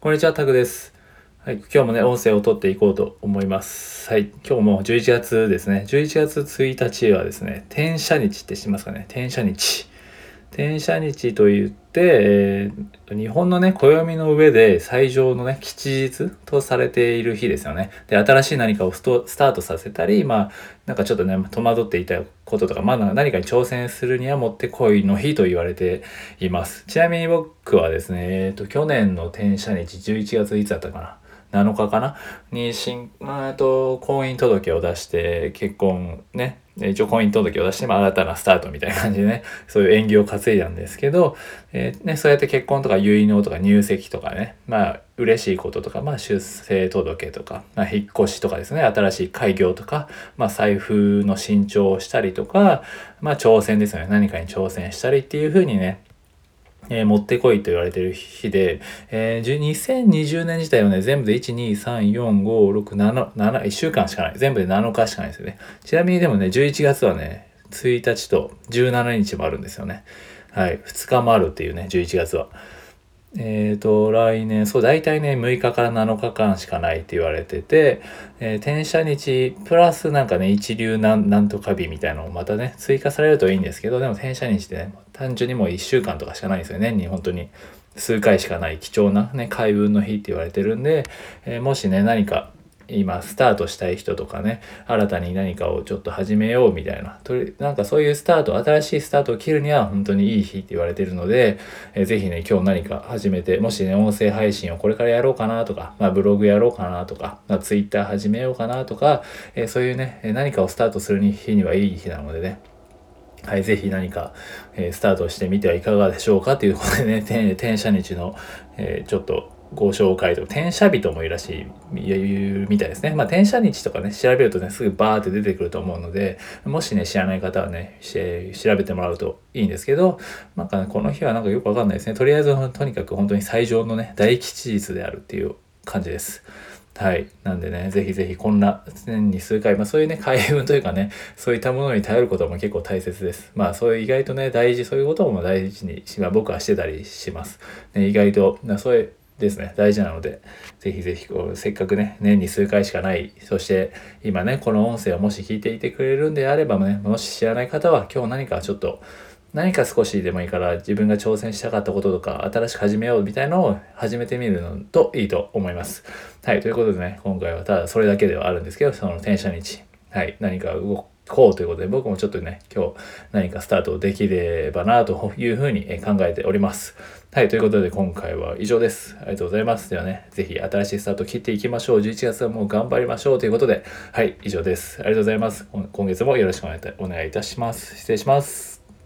こんにちは、タグです。はい、今日もね、音声を撮っていこうと思います。はい、今日も11月ですね。11月1日はですね、転写日って知ってますかね？転写日。転写日と言って、えー日本のね、暦の上で最上のね、吉日とされている日ですよね。で、新しい何かをストスタートさせたり、まあ、なんかちょっとね、戸惑っていたこととか、まあ何かに挑戦するにはもってこいの日と言われています。ちなみに僕はですね、えっ、と、去年の転写日、11月いつだったかな？7日かな？に新、まあ、と婚姻届を出して結婚ね。一応婚姻届を出して、まあ、新たなスタートみたいな感じでね。そういう縁起を担いだんですけど、えーね、そうやって結婚とか結納とか入籍とかね。まあ嬉しいこととか、まあ、出生届とか、まあ、引っ越しとかですね。新しい開業とか、まあ、財布の新調をしたりとか、まあ、挑戦ですよね。何かに挑戦したりっていう風にね。えー持ってこいと言われてる日で、えー、2020年自体はね、全部で1、2、3、4、5、6、7、7、1週間しかない。全部で7日しかないですよね。ちなみにでもね、11月はね、1日と17日もあるんですよね。はい。2日もあるっていうね、11月は。えー、と、来年、そう、大体ね、6日から7日間しかないって言われてて、えー転写日、プラスなんかね、一流なんなんとか日みたいなのをまたね、追加されるといいんですけど、でも転写日ってね、単純にもう1週間とかしかないんですよね、年に本当に。数回しかない貴重なね、開運の日って言われてるんで、えーもしね、何か、今スタートしたい人とかね新たに何かをちょっと始めようみたいなとりなんかそういうスタート新しいスタートを切るには本当にいい日って言われてるので、えーぜひね今日何か始めてもしね音声配信をこれからやろうかなとか、まあ、ブログやろうかなとか、まあ、ツイッター始めようかなとか、えーそういうね何かをスタートする日にはいい日なのでねはい、ぜひ何か、えースタートしてみてはいかがでしょうかということでね、転転写日の、えーちょっとご紹介と、転写日ともいいらしい、言うみたいですね。まあ、転写日とかね、調べるとね、すぐバーって出てくると思うので、もしね、知らない方はね、し調べてもらうといいんですけど、なんかね、この日はなんかよくわかんないですね。とりあえず、とにかく本当に最上のね、大吉日であるっていう感じです。はい。なんでね、ぜひぜひこんな年に数回、まあそういうね、開運というかね、そういったものに頼ることも結構大切です。まあそういう意外とね、大事、そういうことも大事にし、まあ僕はしてたりします。ね、意外と、なそういう、ですね、大事なので、ぜひぜひこう、せっかくね、年に数回しかない、そして今ね、この音声をもし聞いていてくれるんであればね、もし知らない方は今日何かちょっと、何か少しでもいいから自分が挑戦したかったこととか新しく始めようみたいのを始めてみるのといいと思います。はい、ということでね、今回はただそれだけではあるんですけど、その転写日、はい、何か動くこうということで僕もちょっとね、今日何かスタートできればなというふうに考えております。はい、ということで今回は以上です。ありがとうございます。ではね、ぜひ新しいスタート切っていきましょう。11月はもう頑張りましょうということで、はい、以上です。ありがとうございます。今月もよろしくお願いいたします。失礼します。